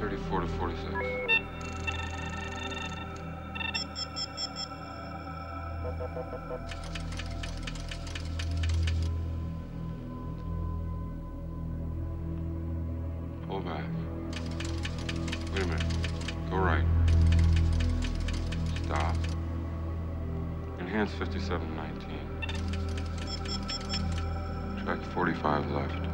34 to 46. Pull back. Wait a minute. Go right. Stop. Enhance 5719. Track 45 left.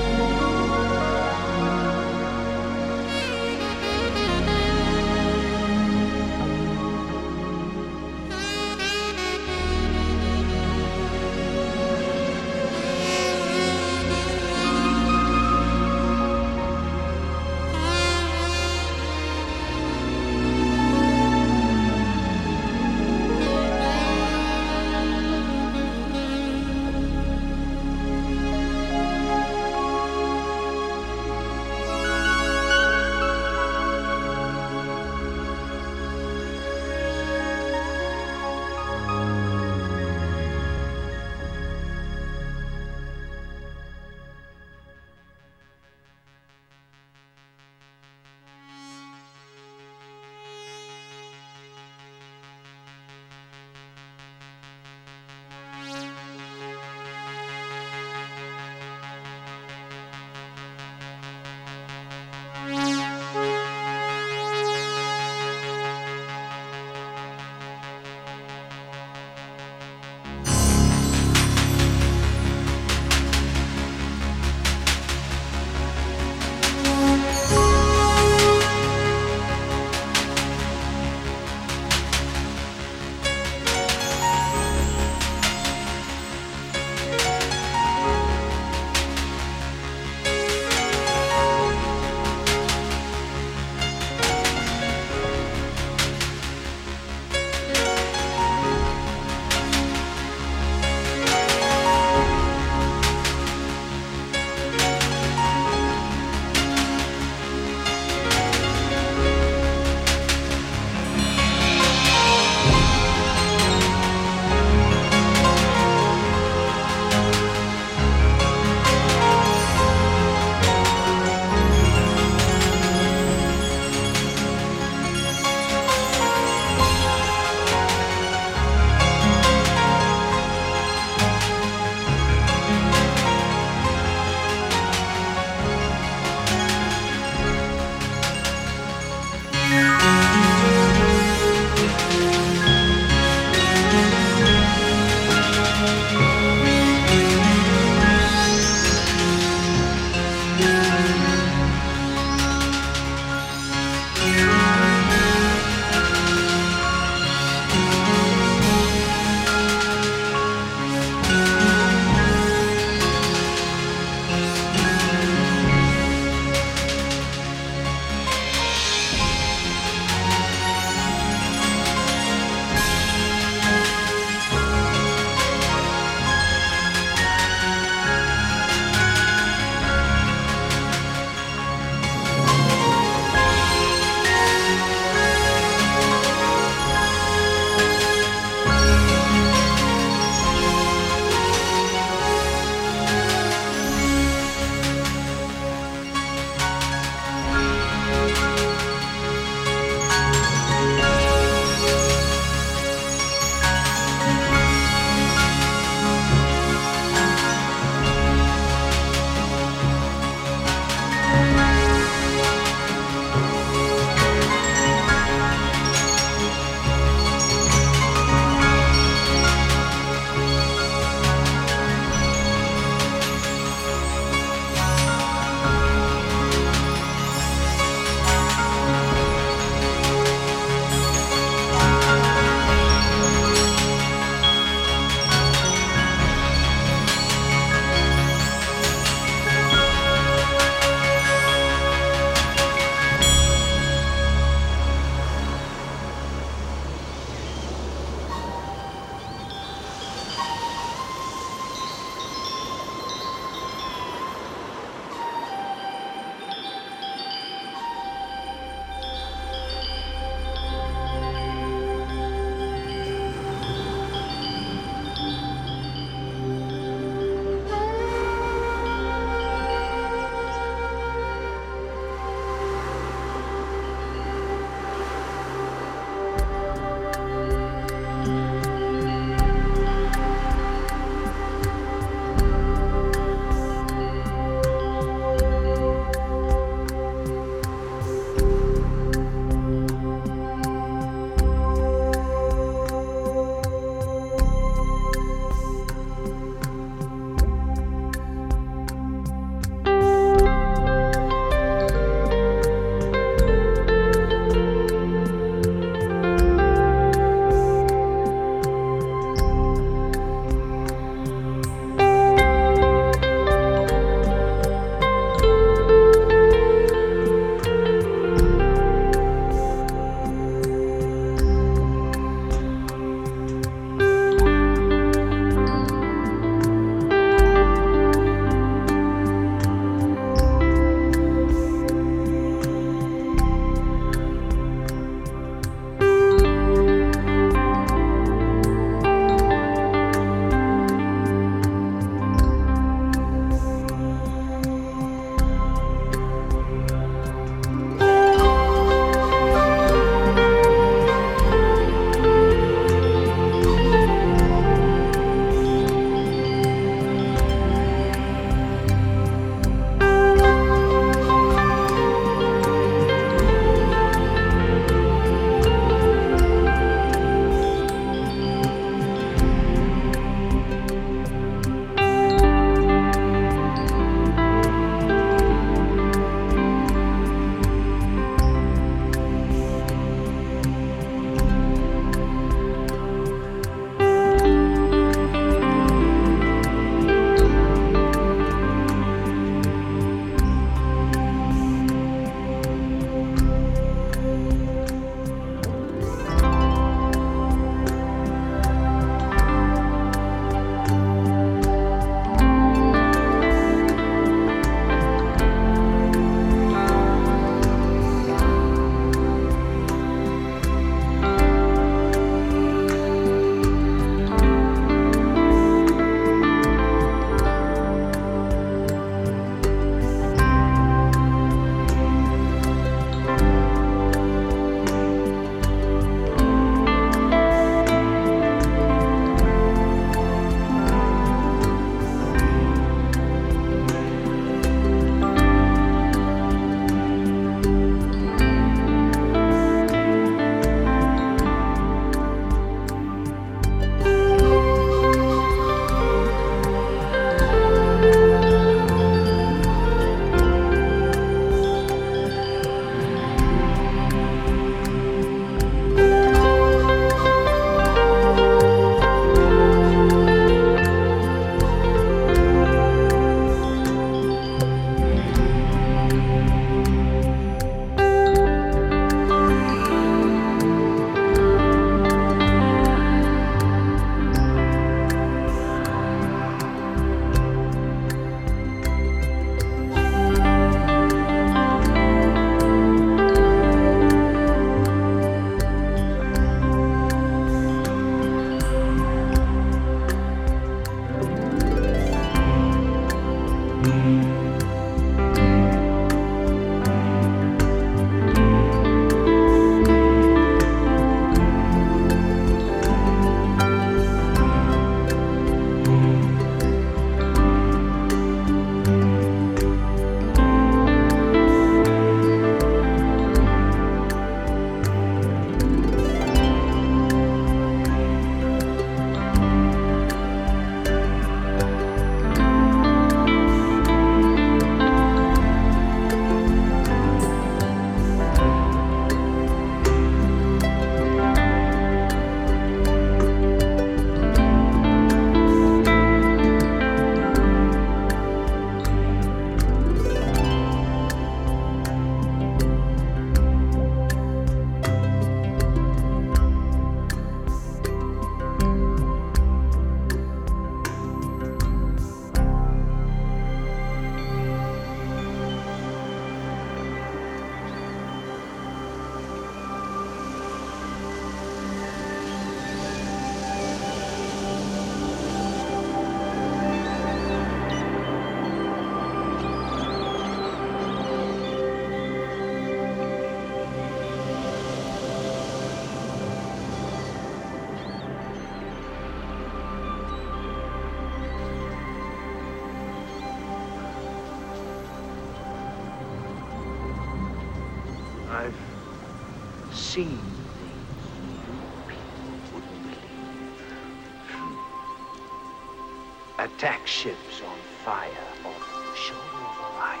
Attack ships on fire off the shoulder of Orion.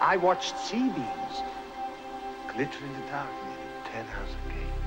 I watched C-beams glitter in the dark near the Tannhäuser Gate.